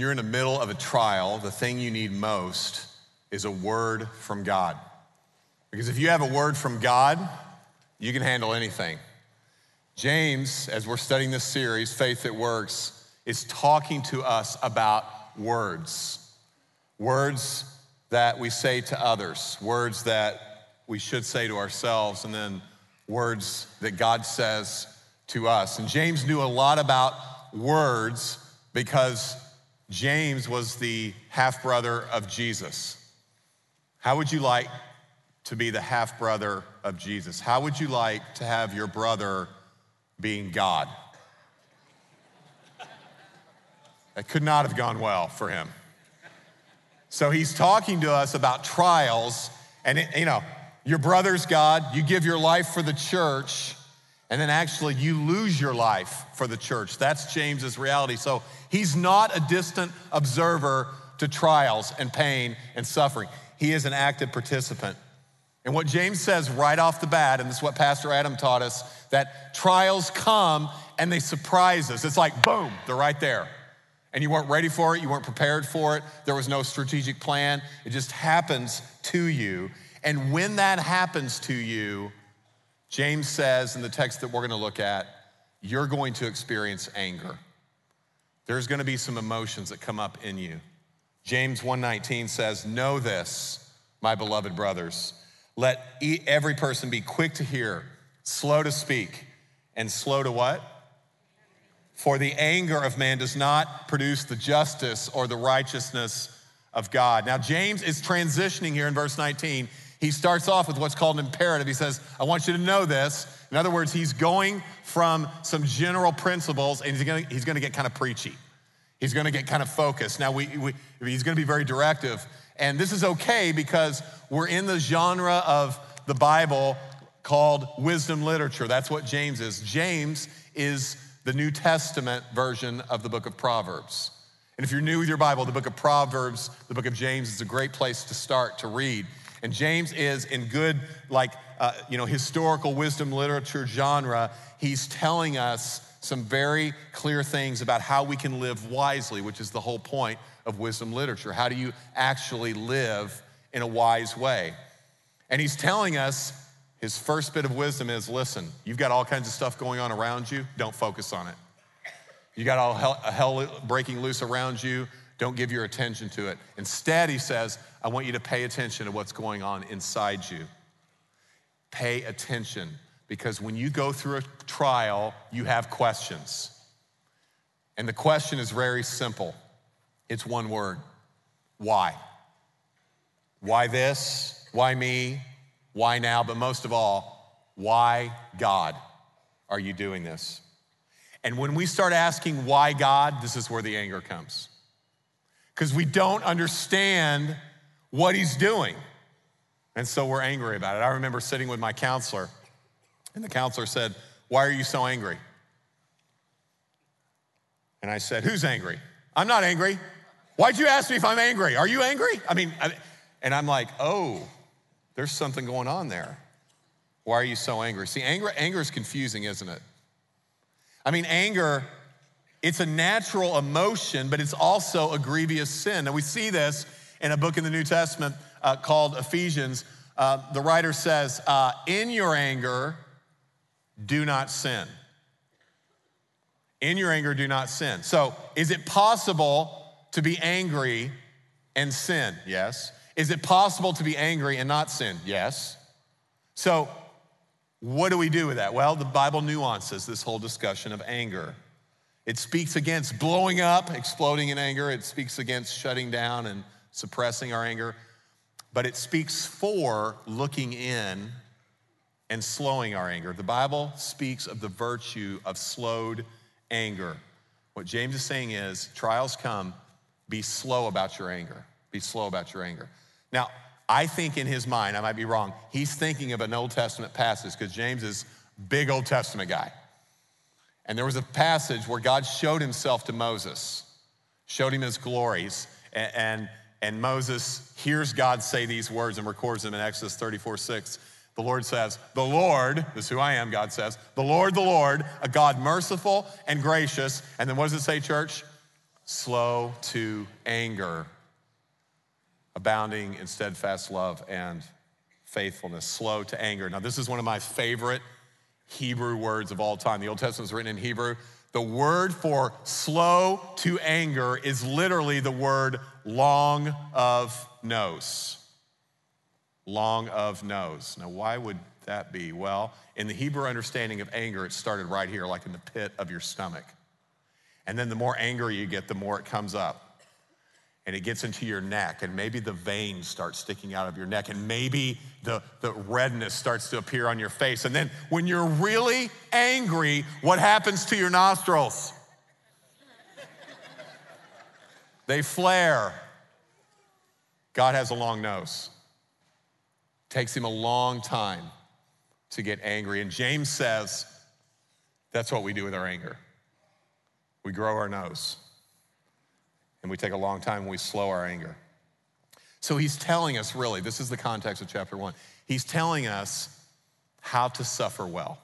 when you're in the middle of a trial, the thing you need most is a word from God. Because if you have a word from God, you can handle anything. James, as we're studying this series, Faith That Works, is talking to us about words. Words that we say to others, words that we should say to ourselves, and then words that God says to us. And James knew a lot about words because James was the half brother of Jesus. How would you like to be the half brother of Jesus? How would you like to have your brother being God? That could not have gone well for him. So he's talking to us about trials, and it, you know, your brother's God, you give your life for the church, and then actually you lose your life for the church. That's James's reality. So he's not a distant observer to trials and pain and suffering. He is an active participant. And what James says right off the bat, and this is what Pastor Adam taught us, that trials come and they surprise us. It's like, boom, they're right there. And you weren't ready for it, you weren't prepared for it, there was no strategic plan. It just happens to you. And when that happens to you, James says in the text that we're going to look at, you're going to experience anger. There's going to be some emotions that come up in you. James 1:19 says, "Know this, my beloved brothers, let every person be quick to hear, slow to speak, and slow to what? For the anger of man does not produce the justice or the righteousness of God." Now James is transitioning here in verse 19 he starts off with what's called an imperative. He says, I want you to know this. In other words, he's going from some general principles and he's gonna, he's gonna get kind of preachy. He's gonna get kind of focused. Now, we, we, he's gonna be very directive. And this is okay because we're in the genre of the Bible called wisdom literature. That's what James is. James is the New Testament version of the book of Proverbs. And if you're new with your Bible, the book of Proverbs, the book of James is a great place to start to read. And James is in good, like, uh, you know, historical wisdom literature genre. He's telling us some very clear things about how we can live wisely, which is the whole point of wisdom literature. How do you actually live in a wise way? And he's telling us his first bit of wisdom is listen, you've got all kinds of stuff going on around you, don't focus on it. You got all hell, hell breaking loose around you, don't give your attention to it. Instead, he says, I want you to pay attention to what's going on inside you. Pay attention because when you go through a trial, you have questions. And the question is very simple it's one word why? Why this? Why me? Why now? But most of all, why God are you doing this? And when we start asking why God, this is where the anger comes because we don't understand what he's doing. And so we're angry about it. I remember sitting with my counselor, and the counselor said, Why are you so angry? And I said, Who's angry? I'm not angry. Why'd you ask me if I'm angry? Are you angry? I mean, I, and I'm like, Oh, there's something going on there. Why are you so angry? See, anger, anger is confusing, isn't it? I mean, anger it's a natural emotion, but it's also a grievous sin. And we see this in a book in the New Testament uh, called Ephesians. Uh, the writer says, uh, In your anger, do not sin. In your anger, do not sin. So, is it possible to be angry and sin? Yes. Is it possible to be angry and not sin? Yes. So, what do we do with that? Well, the Bible nuances this whole discussion of anger. It speaks against blowing up, exploding in anger. It speaks against shutting down and suppressing our anger. But it speaks for looking in and slowing our anger. The Bible speaks of the virtue of slowed anger. What James is saying is trials come, be slow about your anger. Be slow about your anger. Now, I think in his mind, I might be wrong, he's thinking of an Old Testament passage because James is big Old Testament guy. And there was a passage where God showed himself to Moses, showed him his glories, and, and, and Moses hears God say these words and records them in Exodus 34 6. The Lord says, The Lord, this is who I am, God says, the Lord, the Lord, a God merciful and gracious. And then what does it say, church? slow to anger, abounding in steadfast love and faithfulness, slow to anger. Now, this is one of my favorite Hebrew words of all time. The Old Testament is written in Hebrew. The word for slow to anger is literally the word long of nose. Long of nose. Now, why would that be? Well, in the Hebrew understanding of anger, it started right here, like in the pit of your stomach. And then the more angry you get, the more it comes up and it gets into your neck, and maybe the veins start sticking out of your neck, and maybe the, the redness starts to appear on your face. And then when you're really angry, what happens to your nostrils? they flare. God has a long nose. Takes him a long time to get angry. And James says that's what we do with our anger. We grow our nose and we take a long time and we slow our anger. So he's telling us, really, this is the context of chapter one. He's telling us how to suffer well.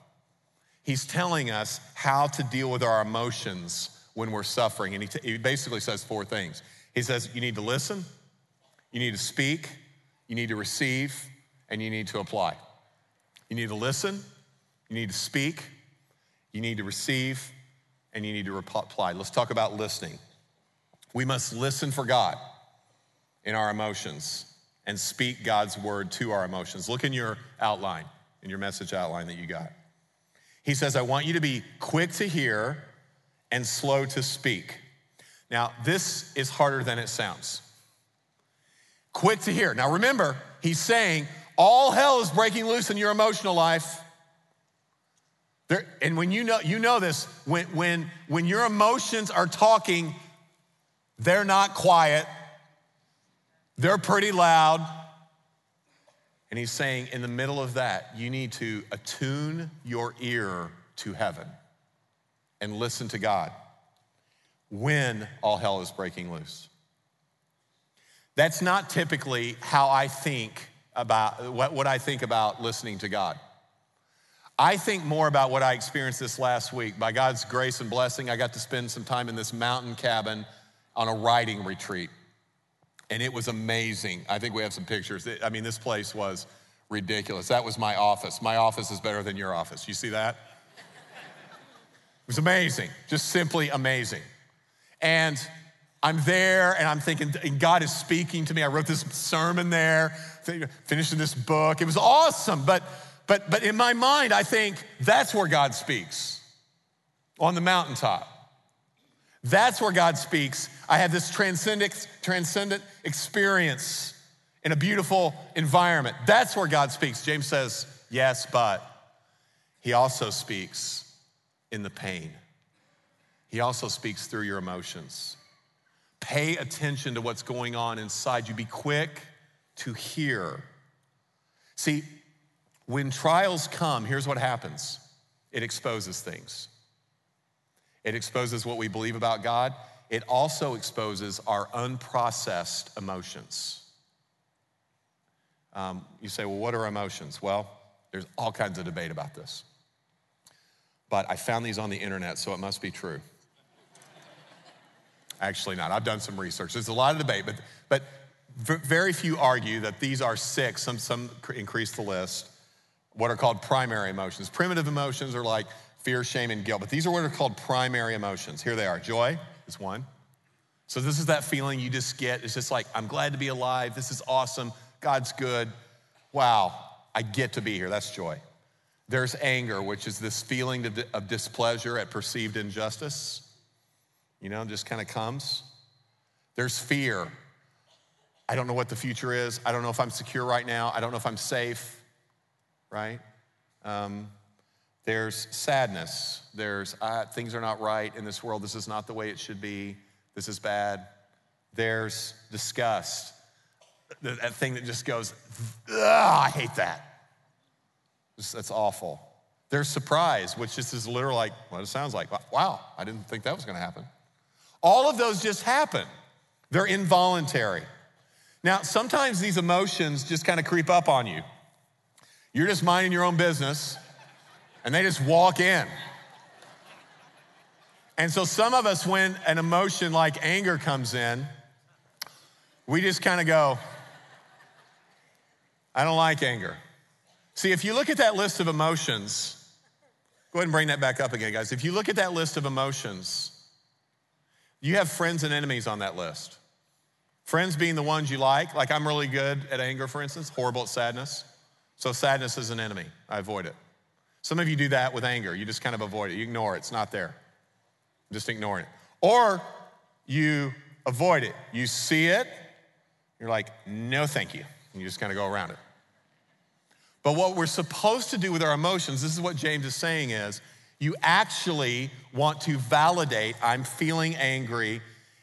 He's telling us how to deal with our emotions when we're suffering. And he, t- he basically says four things. He says, You need to listen, you need to speak, you need to receive, and you need to apply. You need to listen, you need to speak, you need to receive, and you need to reply. Let's talk about listening. We must listen for God in our emotions and speak God's word to our emotions. Look in your outline, in your message outline that you got. He says, I want you to be quick to hear and slow to speak. Now, this is harder than it sounds. Quick to hear. Now, remember, he's saying all hell is breaking loose in your emotional life. There, and when you know, you know this, when, when, when your emotions are talking, they're not quiet, they're pretty loud. And he's saying, in the middle of that, you need to attune your ear to heaven and listen to God when all hell is breaking loose. That's not typically how I think about what, what I think about listening to God. I think more about what I experienced this last week. By God's grace and blessing, I got to spend some time in this mountain cabin on a writing retreat. And it was amazing. I think we have some pictures. I mean, this place was ridiculous. That was my office. My office is better than your office. You see that? It was amazing, just simply amazing. And I'm there and I'm thinking, and God is speaking to me. I wrote this sermon there, finishing this book. It was awesome. But, but, but in my mind, I think that's where God speaks on the mountaintop. That's where God speaks. I have this transcendent, transcendent experience in a beautiful environment. That's where God speaks. James says, yes, but he also speaks in the pain. He also speaks through your emotions. Pay attention to what's going on inside you. Be quick to hear. See, when trials come, here's what happens it exposes things. It exposes what we believe about God. It also exposes our unprocessed emotions. Um, you say, well, what are emotions? Well, there's all kinds of debate about this. But I found these on the internet, so it must be true. Actually, not. I've done some research. There's a lot of debate, but, but very few argue that these are six, some, some increase the list, what are called primary emotions. Primitive emotions are like fear, shame, and guilt. But these are what are called primary emotions. Here they are. Joy is one. So this is that feeling you just get. It's just like, I'm glad to be alive. This is awesome. God's good. Wow, I get to be here. That's joy. There's anger, which is this feeling of displeasure at perceived injustice. You know, just kind of comes. There's fear. I don't know what the future is. I don't know if I'm secure right now. I don't know if I'm safe, right? Um, there's sadness. There's uh, things are not right in this world. This is not the way it should be. This is bad. There's disgust. That thing that just goes, I hate that. That's awful. There's surprise, which just is literally like what it sounds like. Wow, I didn't think that was going to happen. All of those just happen. They're involuntary. Now, sometimes these emotions just kind of creep up on you. You're just minding your own business and they just walk in. And so some of us, when an emotion like anger comes in, we just kind of go, I don't like anger. See, if you look at that list of emotions, go ahead and bring that back up again, guys. If you look at that list of emotions, you have friends and enemies on that list. Friends being the ones you like, like I'm really good at anger, for instance, horrible at sadness. So sadness is an enemy. I avoid it. Some of you do that with anger. You just kind of avoid it. You ignore it. It's not there. Just ignoring it. Or you avoid it. You see it. You're like, no, thank you. And you just kind of go around it. But what we're supposed to do with our emotions, this is what James is saying is, you actually want to validate, I'm feeling angry,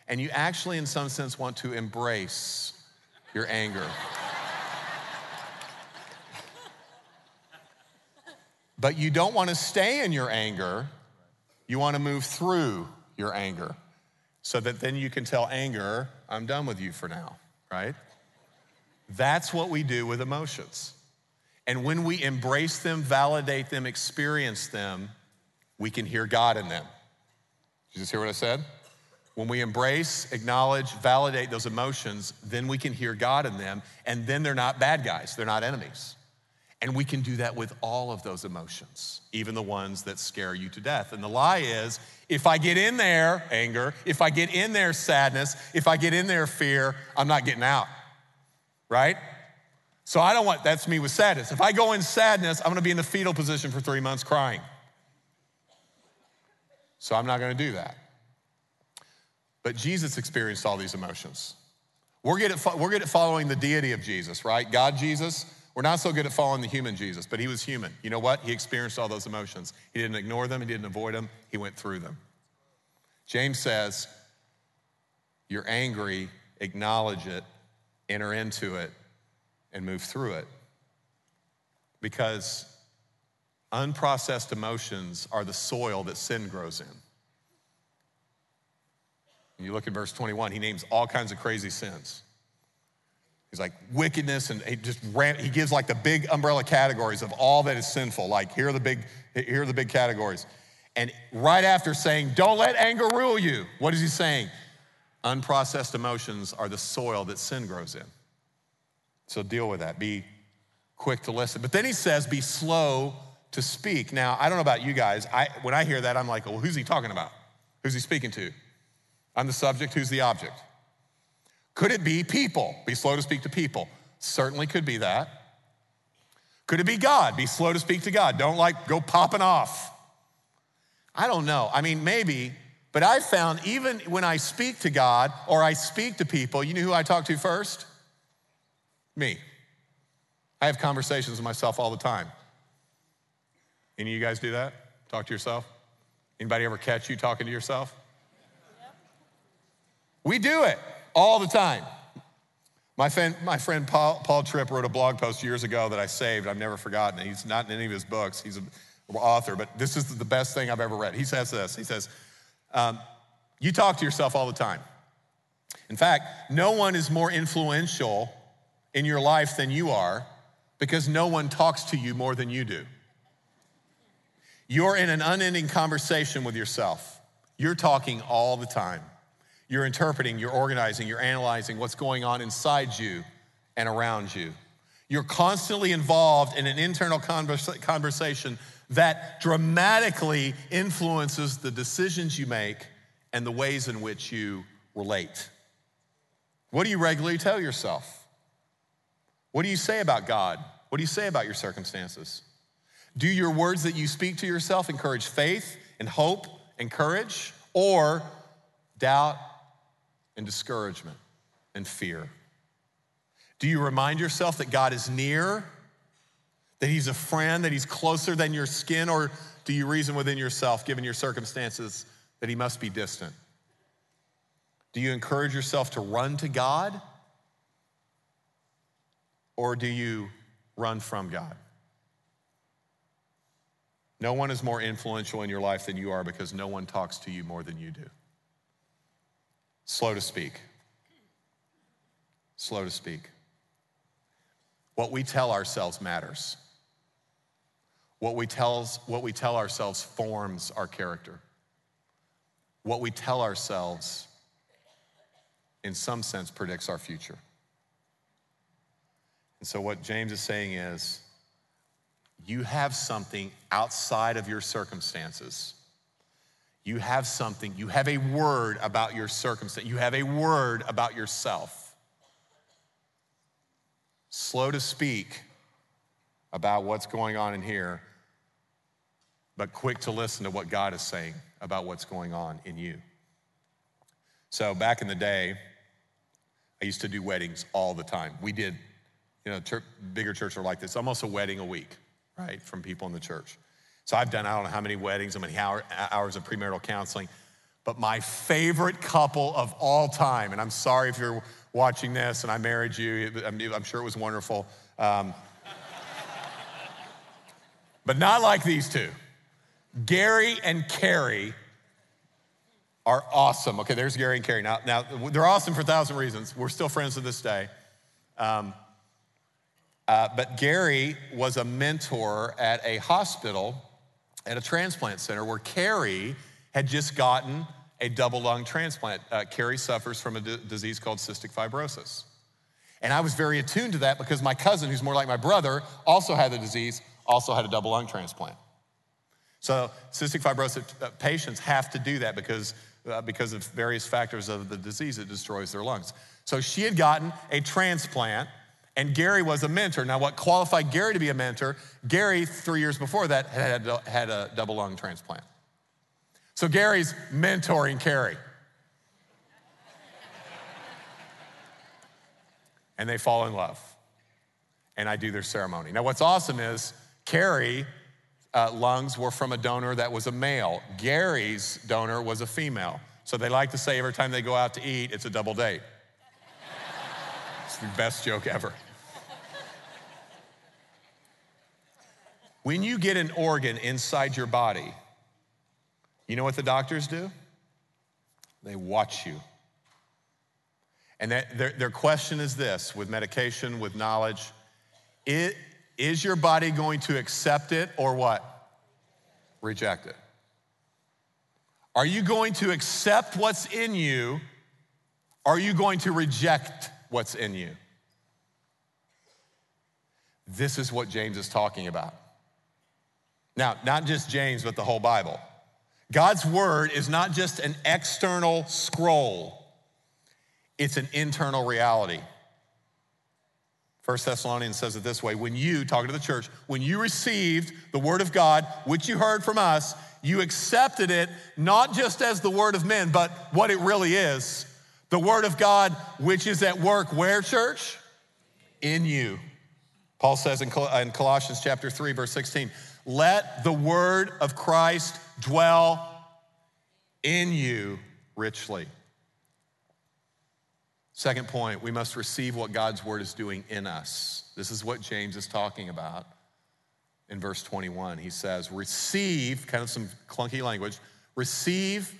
and you actually, in some sense, want to embrace your anger. But you don't want to stay in your anger, you want to move through your anger so that then you can tell anger, I'm done with you for now, right? That's what we do with emotions. And when we embrace them, validate them, experience them, we can hear God in them. Did you just hear what I said? When we embrace, acknowledge, validate those emotions, then we can hear God in them, and then they're not bad guys, they're not enemies. And we can do that with all of those emotions, even the ones that scare you to death. And the lie is if I get in there, anger, if I get in there, sadness, if I get in there, fear, I'm not getting out, right? So I don't want, that's me with sadness. If I go in sadness, I'm gonna be in the fetal position for three months crying. So I'm not gonna do that. But Jesus experienced all these emotions. We're good, at, we're good at following the deity of Jesus, right? God Jesus. We're not so good at following the human Jesus, but he was human. You know what? He experienced all those emotions. He didn't ignore them, he didn't avoid them, he went through them. James says, You're angry, acknowledge it, enter into it, and move through it. Because unprocessed emotions are the soil that sin grows in. You look at verse 21, he names all kinds of crazy sins. He's like wickedness, and he just ran, he gives like the big umbrella categories of all that is sinful. Like here are the big, here are the big categories. And right after saying, don't let anger rule you, what is he saying? Unprocessed emotions are the soil that sin grows in. So deal with that. Be quick to listen. But then he says, be slow to speak. Now, I don't know about you guys. I, when I hear that, I'm like, well, who's he talking about? Who's he speaking to? I'm the subject, who's the object? Could it be people? Be slow to speak to people. Certainly could be that. Could it be God? Be slow to speak to God. Don't like go popping off. I don't know. I mean, maybe, but I've found even when I speak to God or I speak to people, you know who I talk to first? Me. I have conversations with myself all the time. Any of you guys do that? Talk to yourself? Anybody ever catch you talking to yourself? We do it all the time. My friend, my friend Paul, Paul Tripp wrote a blog post years ago that I saved. I've never forgotten it. He's not in any of his books. He's an author, but this is the best thing I've ever read. He says this. He says, um, "You talk to yourself all the time. In fact, no one is more influential in your life than you are because no one talks to you more than you do. You're in an unending conversation with yourself. You're talking all the time. You're interpreting, you're organizing, you're analyzing what's going on inside you and around you. You're constantly involved in an internal conversation that dramatically influences the decisions you make and the ways in which you relate. What do you regularly tell yourself? What do you say about God? What do you say about your circumstances? Do your words that you speak to yourself encourage faith and hope and courage, or doubt and discouragement and fear? Do you remind yourself that God is near, that He's a friend, that He's closer than your skin, or do you reason within yourself, given your circumstances, that He must be distant? Do you encourage yourself to run to God? Or do you run from God? No one is more influential in your life than you are because no one talks to you more than you do. Slow to speak. Slow to speak. What we tell ourselves matters. What we, tells, what we tell ourselves forms our character. what we tell ourselves, in some sense, predicts our future. And so, what James is saying is, you have something outside of your circumstances. You have something, you have a word about your circumstance, you have a word about yourself. Slow to speak about what's going on in here, but quick to listen to what God is saying about what's going on in you. So, back in the day, I used to do weddings all the time. We did, you know, church, bigger churches are like this, almost a wedding a week right, from people in the church. So I've done, I don't know how many weddings, how many hour, hours of premarital counseling, but my favorite couple of all time, and I'm sorry if you're watching this and I married you, I'm, sure it was wonderful. Um, but not like these two. Gary and Carrie are awesome. Okay, there's Gary and Carrie. Now, now they're awesome for a thousand reasons. We're still friends to this day. Um, uh, but Gary was a mentor at a hospital, at a transplant center, where Carrie had just gotten a double lung transplant. Uh, Carrie suffers from a d- disease called cystic fibrosis. And I was very attuned to that because my cousin, who's more like my brother, also had the disease, also had a double lung transplant. So, cystic fibrosis uh, patients have to do that because, uh, because of various factors of the disease, it destroys their lungs. So, she had gotten a transplant and Gary was a mentor. Now, what qualified Gary to be a mentor, Gary, three years before that, had, had a double lung transplant. So Gary's mentoring Carrie. and they fall in love. And I do their ceremony. Now, what's awesome is Carrie uh, lungs were from a donor that was a male. Gary's donor was a female. So they like to say every time they go out to eat, it's a double date. it's the best joke ever. When you get an organ inside your body, you know what the doctors do? They watch you. And that, their, their question is this with medication, with knowledge it, is your body going to accept it or what? Reject it. Are you going to accept what's in you? Or are you going to reject what's in you? This is what James is talking about. Now, not just James, but the whole Bible. God's word is not just an external scroll, it's an internal reality. First Thessalonians says it this way when you, talking to the church, when you received the word of God, which you heard from us, you accepted it not just as the word of men, but what it really is the word of God, which is at work where, church? In you. Paul says in Colossians chapter 3, verse 16, let the word of Christ dwell in you richly. Second point, we must receive what God's word is doing in us. This is what James is talking about in verse 21. He says, Receive, kind of some clunky language, receive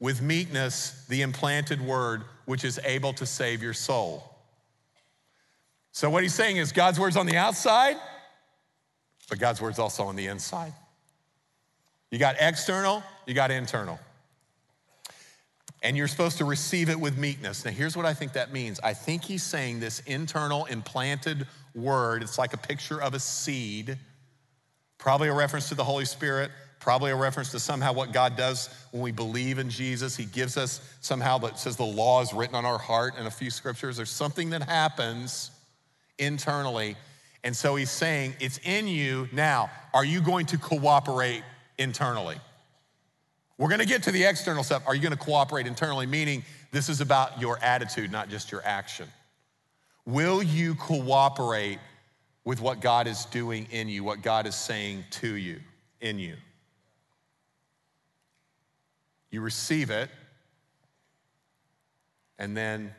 with meekness the implanted word which is able to save your soul. So, what he's saying is God's word's on the outside, but God's word's also on the inside. You got external, you got internal. And you're supposed to receive it with meekness. Now, here's what I think that means. I think he's saying this internal implanted word, it's like a picture of a seed, probably a reference to the Holy Spirit, probably a reference to somehow what God does when we believe in Jesus. He gives us somehow that says the law is written on our heart in a few scriptures. There's something that happens internally and so he's saying, it's in you now. Are you going to cooperate internally? We're gonna get to the external stuff. Are you gonna cooperate internally? Meaning, this is about your attitude, not just your action. Will you cooperate with what God is doing in you, what God is saying to you, in you? You receive it, and then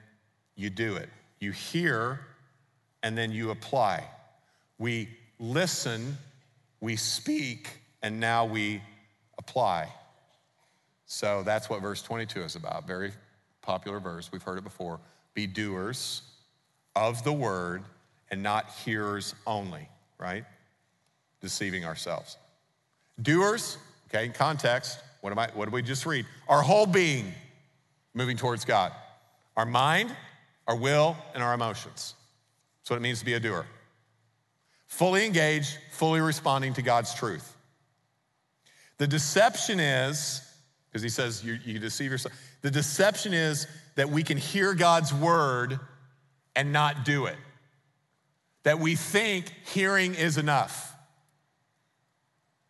you do it. You hear, and then you apply. We listen, we speak, and now we apply. So that's what verse 22 is about. Very popular verse. We've heard it before. Be doers of the word and not hearers only, right? Deceiving ourselves. Doers, okay, in context, What, am I, what did we just read? Our whole being moving towards God. Our mind, our will, and our emotions. That's what it means to be a doer. Fully engaged, fully responding to God's truth. The deception is, because he says you, you deceive yourself, the deception is that we can hear God's word and not do it. That we think hearing is enough.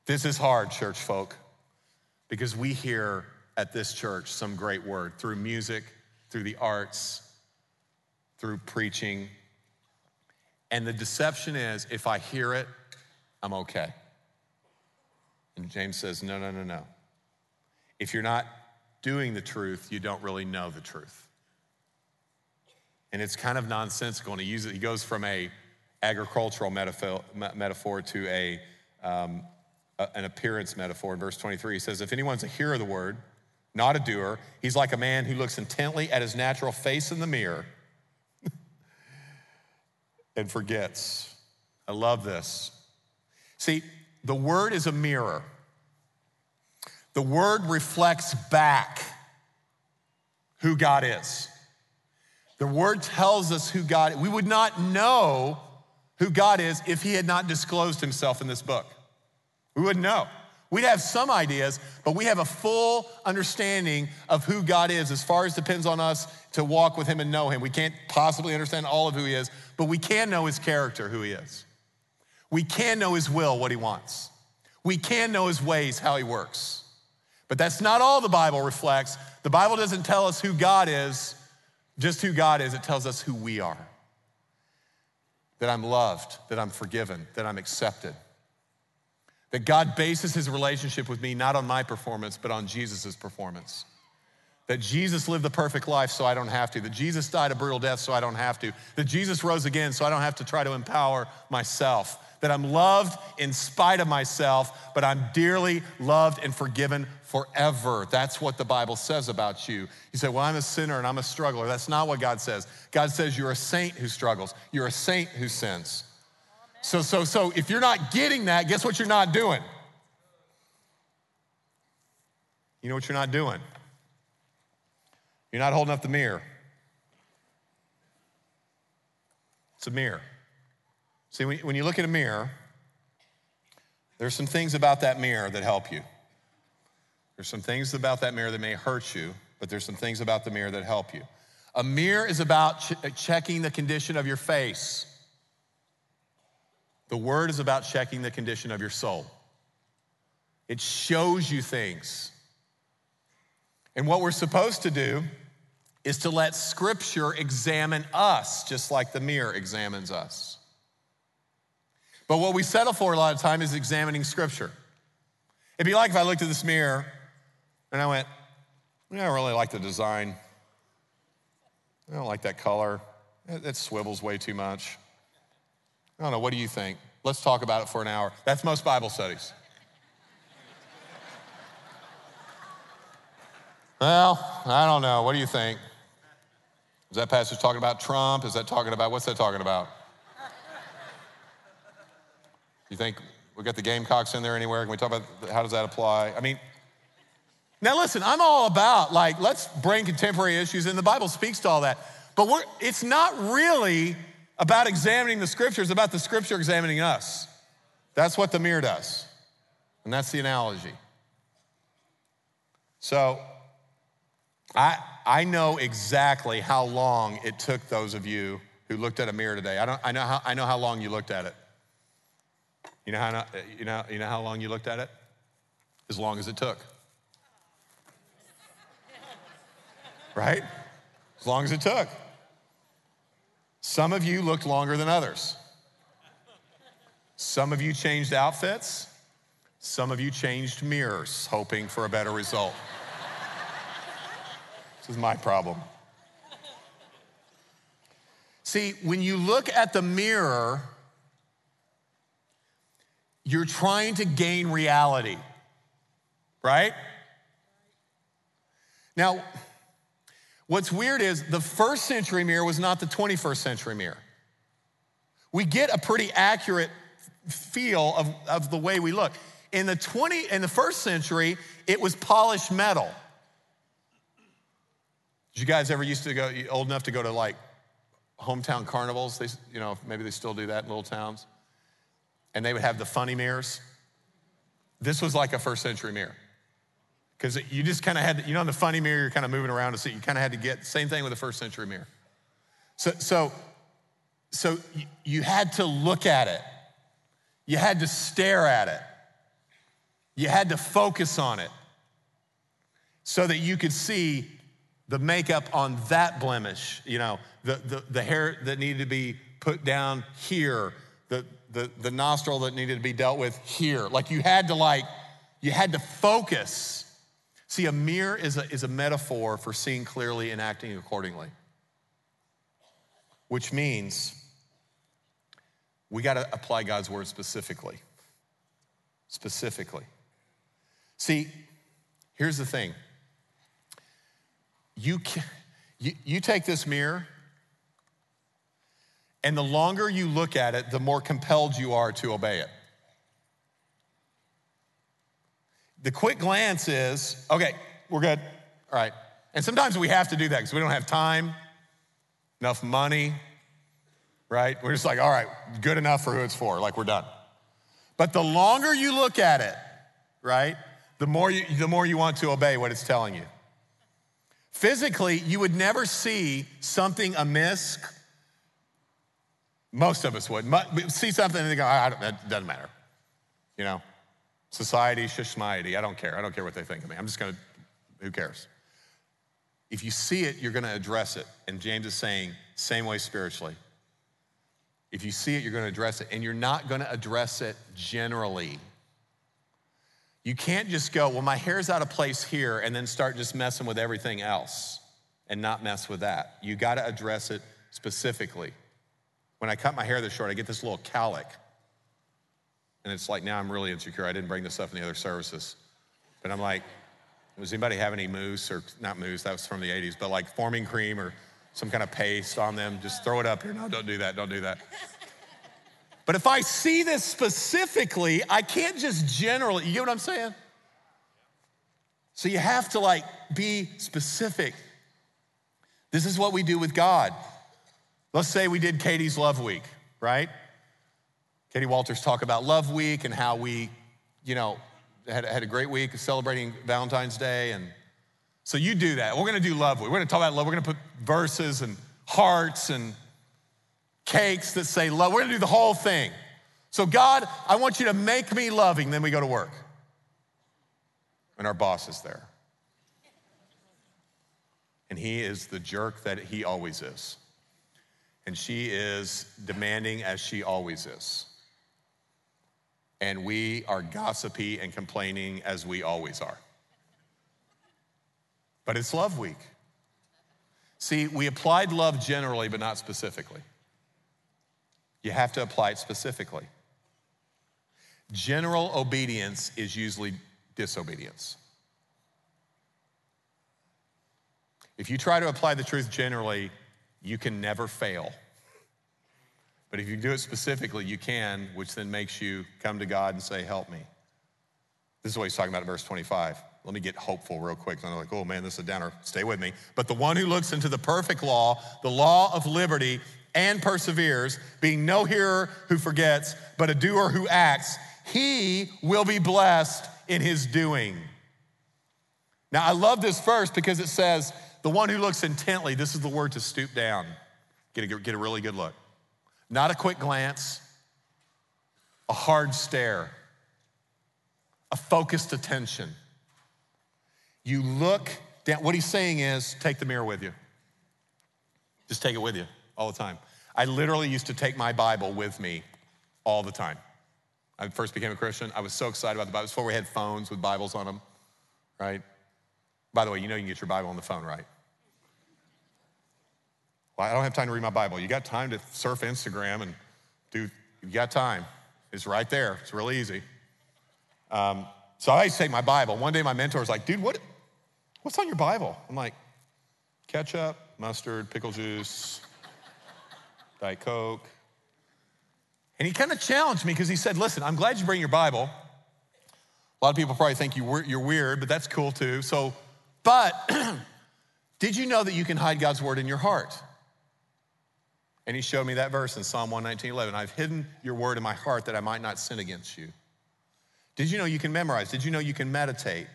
This is hard, church folk, because we hear at this church some great word through music, through the arts, through preaching. And the deception is if I hear it, I'm okay. And James says, no, no, no, no. If you're not doing the truth, you don't really know the truth. And it's kind of nonsensical. And he uses he goes from a agricultural metaphor, metaphor to a, um, a, an appearance metaphor. In verse 23, he says, If anyone's a hearer of the word, not a doer, he's like a man who looks intently at his natural face in the mirror and forgets. I love this. See, the word is a mirror. The word reflects back who God is. The word tells us who God is. We would not know who God is if he had not disclosed himself in this book. We wouldn't know. We'd have some ideas, but we have a full understanding of who God is as far as depends on us to walk with him and know him. We can't possibly understand all of who he is, but we can know his character, who he is. We can know his will, what he wants. We can know his ways, how he works. But that's not all the Bible reflects. The Bible doesn't tell us who God is, just who God is, it tells us who we are. That I'm loved, that I'm forgiven, that I'm accepted. That God bases his relationship with me not on my performance, but on Jesus' performance. That Jesus lived the perfect life so I don't have to. That Jesus died a brutal death so I don't have to. That Jesus rose again so I don't have to try to empower myself that I'm loved in spite of myself, but I'm dearly loved and forgiven forever. That's what the Bible says about you. You say, Well, I'm a sinner and I'm a struggler. That's not what God says. God says you're a saint who struggles, you're a saint who sins. So, so, so if you're not getting that, guess what you're not doing? You know what you're not doing? You're not holding up the mirror. It's a mirror. See, when you look at a mirror, there's some things about that mirror that help you. There's some things about that mirror that may hurt you, but there's some things about the mirror that help you. A mirror is about ch- checking the condition of your face. The word is about checking the condition of your soul. It shows you things. And what we're supposed to do is to let scripture examine us just like the mirror examines us. But what we settle for a lot of time is examining scripture. It'd be like if I looked at this mirror and I went, I don't really like the design. I don't like that color. That swivels way too much. I don't know. What do you think? Let's talk about it for an hour. That's most Bible studies. well, I don't know. What do you think? Is that passage talking about Trump? Is that talking about, what's that talking about? You think we got the Gamecocks in there anywhere? Can we talk about how does that apply? I mean, now listen, I'm all about like let's bring contemporary issues in. The Bible speaks to all that, but we're, it's not really about examining the scriptures, about the scripture examining us. That's what the mirror does, and that's the analogy. So, I I know exactly how long it took those of you who looked at a mirror today. I don't I know how I know how long you looked at it. You know how, you know, you know how long you looked at it? As long as it took. Right? As long as it took. Some of you looked longer than others. Some of you changed outfits. Some of you changed mirrors, hoping for a better result. this is my problem. See, when you look at the mirror, you're trying to gain reality, right? Now, what's weird is the first century mirror was not the 21st century mirror. We get a pretty accurate feel of, of the way we look. In the 20 in the first century, it was polished metal. Did you guys ever used to go old enough to go to like hometown carnivals? They, you know, maybe they still do that in little towns. And they would have the funny mirrors. This was like a first century mirror. Because you just kind of had, to, you know, in the funny mirror, you're kind of moving around to see, you kind of had to get, same thing with the first century mirror. So, so, so you had to look at it. You had to stare at it. You had to focus on it so that you could see the makeup on that blemish, you know, the, the, the hair that needed to be put down here, the, the, the nostril that needed to be dealt with here. Like you had to like, you had to focus. See, a mirror is a, is a metaphor for seeing clearly and acting accordingly, which means we got to apply God's word specifically. Specifically. See, here's the thing you, can, you, you take this mirror, and the longer you look at it, the more compelled you are to obey it. The quick glance is, okay, we're good. All right. And sometimes we have to do that because we don't have time, enough money, right? We're just like, all right, good enough for who it's for, like we're done. But the longer you look at it, right, the more you, the more you want to obey what it's telling you. Physically, you would never see something amiss. Most of us would. See something and they go, don't, that doesn't matter. You know, society, shishmiety, I don't care. I don't care what they think of me. I'm just gonna, who cares? If you see it, you're gonna address it. And James is saying, same way spiritually. If you see it, you're gonna address it. And you're not gonna address it generally. You can't just go, well, my hair's out of place here, and then start just messing with everything else and not mess with that. You got to address it specifically. When I cut my hair this short, I get this little cowlick. And it's like, now I'm really insecure. I didn't bring this up in the other services. But I'm like, does anybody have any mousse or not mousse? That was from the 80s, but like forming cream or some kind of paste on them? Just throw it up here. No, don't do that. Don't do that. But if I see this specifically, I can't just generally, you get what I'm saying? So you have to like be specific. This is what we do with God. Let's say we did Katie's Love Week, right? Katie Walters talk about Love Week and how we, you know, had, had a great week celebrating Valentine's Day. And so you do that. We're gonna do Love Week. We're gonna talk about love. We're gonna put verses and hearts and cakes that say love. We're gonna do the whole thing. So, God, I want you to make me loving. Then we go to work. And our boss is there. And he is the jerk that he always is. And she is demanding as she always is. And we are gossipy and complaining as we always are. But it's love week. See, we applied love generally, but not specifically. You have to apply it specifically. General obedience is usually disobedience. If you try to apply the truth generally, you can never fail. But if you do it specifically, you can, which then makes you come to God and say, Help me. This is what he's talking about in verse 25. Let me get hopeful real quick. I'm like, oh man, this is a downer. Stay with me. But the one who looks into the perfect law, the law of liberty, and perseveres, being no hearer who forgets, but a doer who acts, he will be blessed in his doing. Now, I love this verse because it says, the one who looks intently, this is the word to stoop down, get a, get a really good look. Not a quick glance, a hard stare, a focused attention. You look down. What he's saying is take the mirror with you. Just take it with you all the time. I literally used to take my Bible with me all the time. I first became a Christian. I was so excited about the Bible. It before we had phones with Bibles on them, right? By the way, you know you can get your Bible on the phone, right? Well, I don't have time to read my Bible. You got time to surf Instagram and do, you got time. It's right there. It's real easy. Um, so I to take my Bible. One day my mentor was like, dude, what, what's on your Bible? I'm like, ketchup, mustard, pickle juice, Diet Coke. And he kind of challenged me because he said, Listen, I'm glad you bring your Bible, A lot of people probably think you, you're weird, but that's cool too. So, but did you know that you can hide God's word in your heart? And he showed me that verse in Psalm 119, 11. I've hidden your word in my heart that I might not sin against you. Did you know you can memorize? Did you know you can meditate?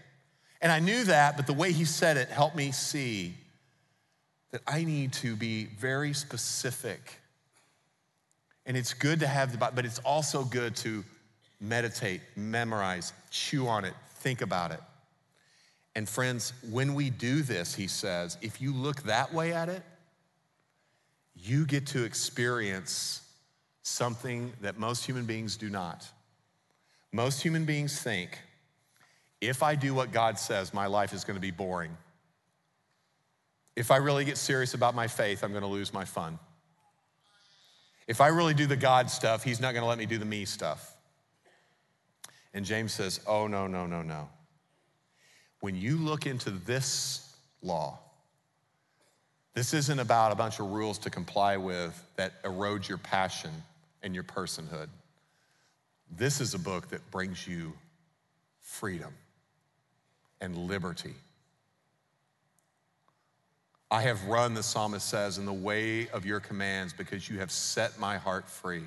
And I knew that, but the way he said it helped me see that I need to be very specific. And it's good to have the Bible, but it's also good to meditate, memorize, chew on it, think about it. And friends, when we do this, he says, if you look that way at it, you get to experience something that most human beings do not. Most human beings think if I do what God says, my life is going to be boring. If I really get serious about my faith, I'm going to lose my fun. If I really do the God stuff, He's not going to let me do the me stuff. And James says, Oh, no, no, no, no. When you look into this law, this isn't about a bunch of rules to comply with that erode your passion and your personhood. This is a book that brings you freedom and liberty. I have run, the psalmist says, in the way of your commands because you have set my heart free.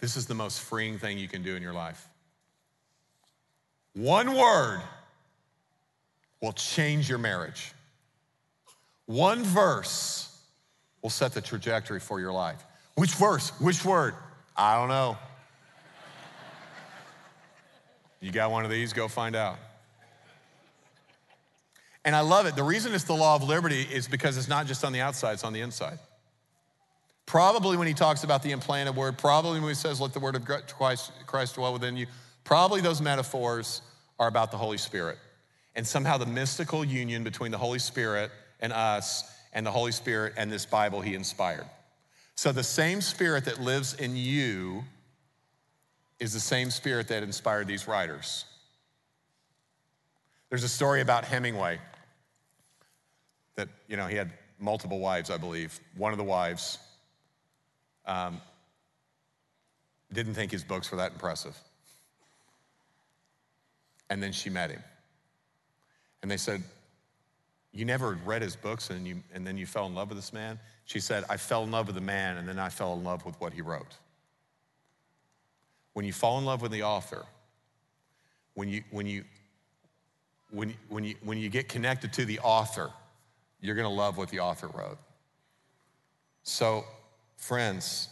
This is the most freeing thing you can do in your life. One word will change your marriage. One verse will set the trajectory for your life. Which verse? Which word? I don't know. You got one of these? Go find out. And I love it. The reason it's the law of liberty is because it's not just on the outside, it's on the inside. Probably when he talks about the implanted word, probably when he says, let the word of Christ, Christ dwell within you, probably those metaphors are about the Holy Spirit and somehow the mystical union between the Holy Spirit and us and the Holy Spirit and this Bible he inspired. So the same spirit that lives in you is the same spirit that inspired these writers. There's a story about Hemingway that, you know, he had multiple wives, I believe. One of the wives um, didn't think his books were that impressive. And then she met him. And they said, You never read his books and, you, and then you fell in love with this man? She said, I fell in love with the man and then I fell in love with what he wrote. When you fall in love with the author, when you, when you, when, when you, when you get connected to the author, you're gonna love what the author wrote. So, friends,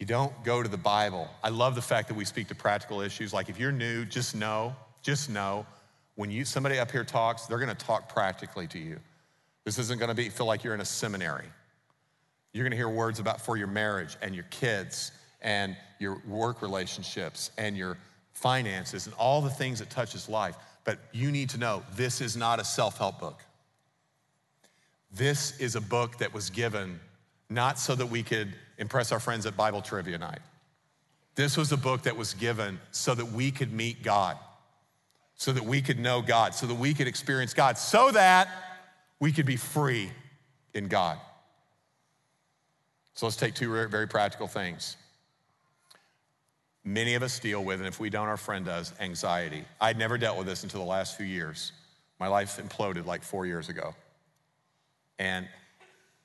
you don't go to the Bible. I love the fact that we speak to practical issues. Like if you're new, just know, just know when you somebody up here talks, they're going to talk practically to you. This isn't going to be feel like you're in a seminary. You're going to hear words about for your marriage and your kids and your work relationships and your finances and all the things that touches life. But you need to know this is not a self-help book. This is a book that was given not so that we could impress our friends at Bible trivia night. This was a book that was given so that we could meet God so that we could know God, so that we could experience God, so that we could be free in God. So let's take two very practical things. Many of us deal with, and if we don't, our friend does, anxiety. I'd never dealt with this until the last few years. My life imploded like four years ago. And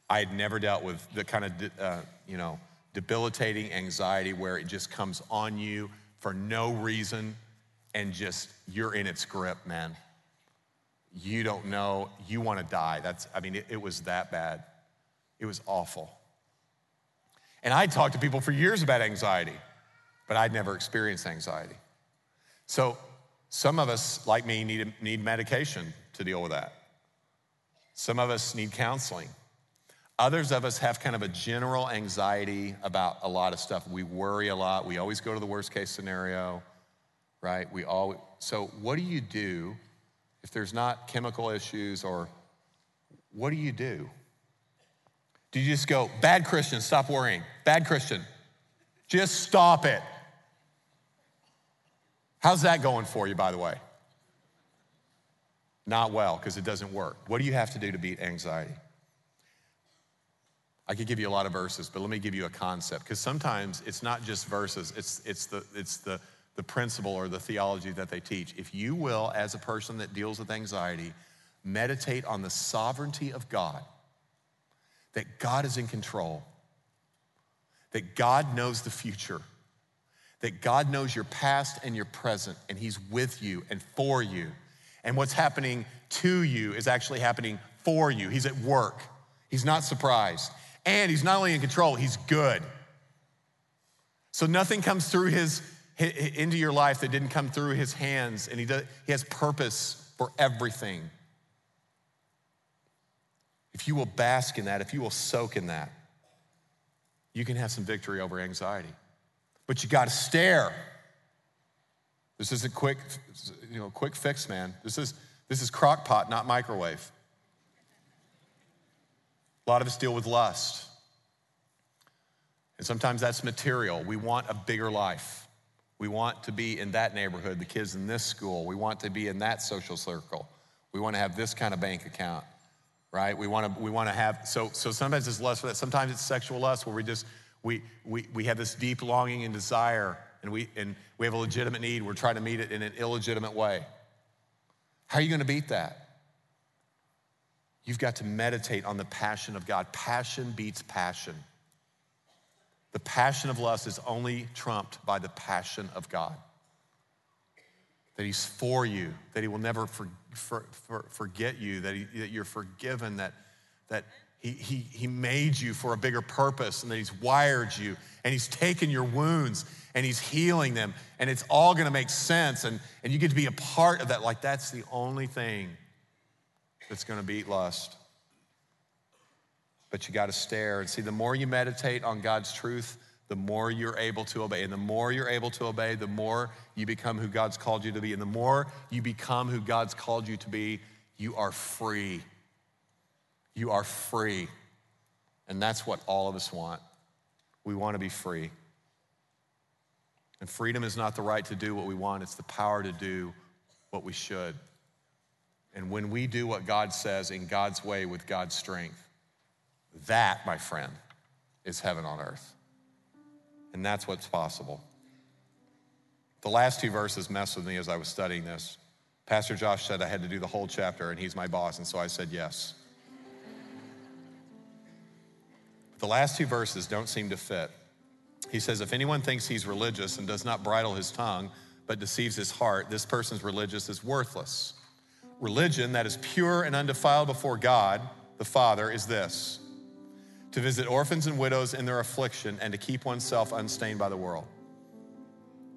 I had never dealt with the kind of, uh, you know, debilitating anxiety where it just comes on you for no reason and just you're in its grip, man. You don't know, you want to die. That's, I mean, it, it was that bad. It was awful. And I talked to people for years about anxiety, but I'd never experienced anxiety. So some of us, like me, need, need medication to deal with that. Some of us need counseling. Others of us have kind of a general anxiety about a lot of stuff. We worry a lot. We always go to the worst case scenario right? We all, so what do you do if there's not chemical issues or what do you do? Do you just go, bad Christian, stop worrying? Bad Christian, just stop it. How's that going for you, by the way? Not well, because it doesn't work. What do you have to do to beat anxiety? I could give you a lot of verses, but let me give you a concept because sometimes it's not just verses, it's, it's, the, it's the, the principle or the theology that they teach. If you will, as a person that deals with anxiety, meditate on the sovereignty of God, that God is in control, that God knows the future, that God knows your past and your present, and He's with you and for you. And what's happening to you is actually happening for you. He's at work, He's not surprised. And He's not only in control, He's good. So nothing comes through His into your life that didn't come through His hands, and He, does, he has purpose for everything. If you will bask in that, if you will soak in that, you can have some victory over anxiety. But you got to stare. This isn't quick, you know, quick fix, man. This is this is crock pot, not microwave. A lot of us deal with lust. And sometimes that's material. We want a bigger life. We want to be in that neighborhood, the kids in this school. We want to be in that social circle. We want to have this kind of bank account right? We want to we want to have so so sometimes it's lust for that. Sometimes it's sexual lust where we just we we we have this deep longing and desire and we and we have a legitimate need. We're trying to meet it in an illegitimate way. How are you going to beat that? You've got to meditate on the passion of God. Passion beats passion. The passion of lust is only trumped by the passion of God that He's for you, that He will never for, for, for, forget you, that, he, that you're forgiven, that, that he, he, he made you for a bigger purpose, and that He's wired you, and He's taken your wounds and He's healing them, and it's all gonna make sense, and, and you get to be a part of that. Like, that's the only thing that's gonna beat lust. But you gotta stare and see the more you meditate on God's truth, the more you're able to obey. And the more you're able to obey, the more you become who God's called you to be. And the more you become who God's called you to be, you are free. You are free. And that's what all of us want. We want to be free. And freedom is not the right to do what we want, it's the power to do what we should. And when we do what God says in God's way with God's strength, that, my friend, is heaven on earth. And that's what's possible. The last two verses messed with me as I was studying this. Pastor Josh said I had to do the whole chapter, and he's my boss, and so I said yes. The last two verses don't seem to fit. He says, If anyone thinks he's religious and does not bridle his tongue, but deceives his heart, this person's religious is worthless. Religion that is pure and undefiled before God, the Father, is this to visit orphans and widows in their affliction, and to keep oneself unstained by the world.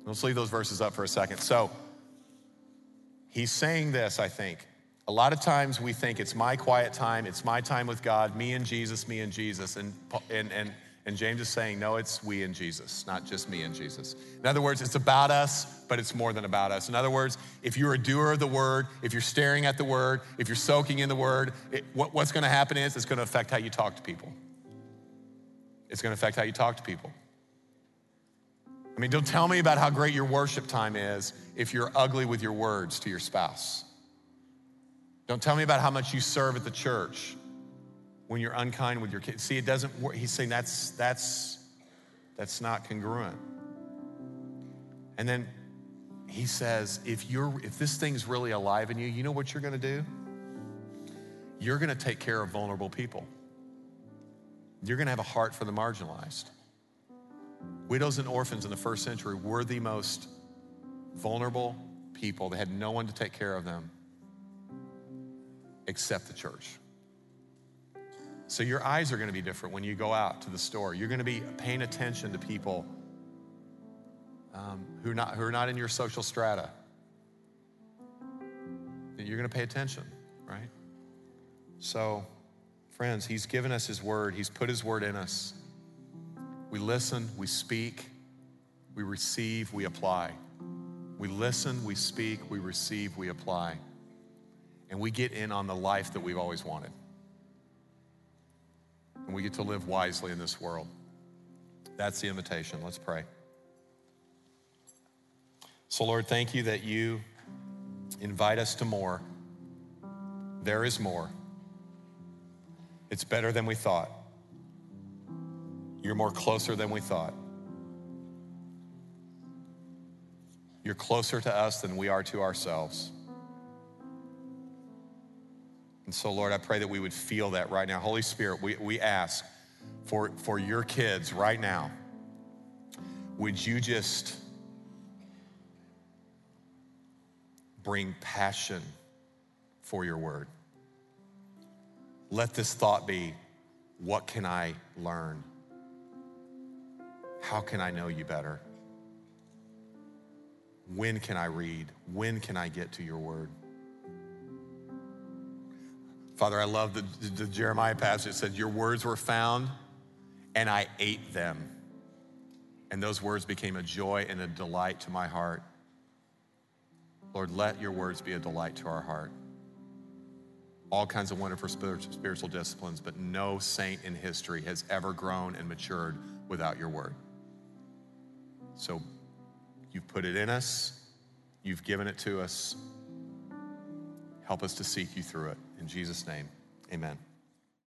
Let's leave those verses up for a second. So, he's saying this, I think. A lot of times we think it's my quiet time, it's my time with God, me and Jesus, me and Jesus. And, and, and, and James is saying, no, it's we and Jesus, not just me and Jesus. In other words, it's about us, but it's more than about us. In other words, if you're a doer of the word, if you're staring at the word, if you're soaking in the word, it, what, what's gonna happen is it's gonna affect how you talk to people. It's going to affect how you talk to people. I mean, don't tell me about how great your worship time is if you're ugly with your words to your spouse. Don't tell me about how much you serve at the church when you're unkind with your kids. See, it doesn't work. He's saying that's that's that's not congruent. And then he says, if you're if this thing's really alive in you, you know what you're gonna do? You're gonna take care of vulnerable people you're going to have a heart for the marginalized. Widows and orphans in the first century were the most vulnerable people. They had no one to take care of them except the church. So your eyes are going to be different when you go out to the store. You're going to be paying attention to people um, who, not, who are not in your social strata. You're going to pay attention, right? So Friends, He's given us His word, He's put His word in us. We listen, we speak, we receive, we apply. We listen, we speak, we receive, we apply. And we get in on the life that we've always wanted. And we get to live wisely in this world. That's the invitation. Let's pray. So, Lord, thank you that you invite us to more. There is more. It's better than we thought. You're more closer than we thought. You're closer to us than we are to ourselves. And so, Lord, I pray that we would feel that right now. Holy Spirit, we, we ask for, for your kids right now. Would you just bring passion for your word? Let this thought be what can I learn? How can I know you better? When can I read? When can I get to your word? Father, I love the, the Jeremiah passage that said, Your words were found and I ate them. And those words became a joy and a delight to my heart. Lord, let your words be a delight to our heart. All kinds of wonderful spiritual disciplines, but no saint in history has ever grown and matured without your word. So you've put it in us, you've given it to us. Help us to seek you through it. In Jesus' name, amen.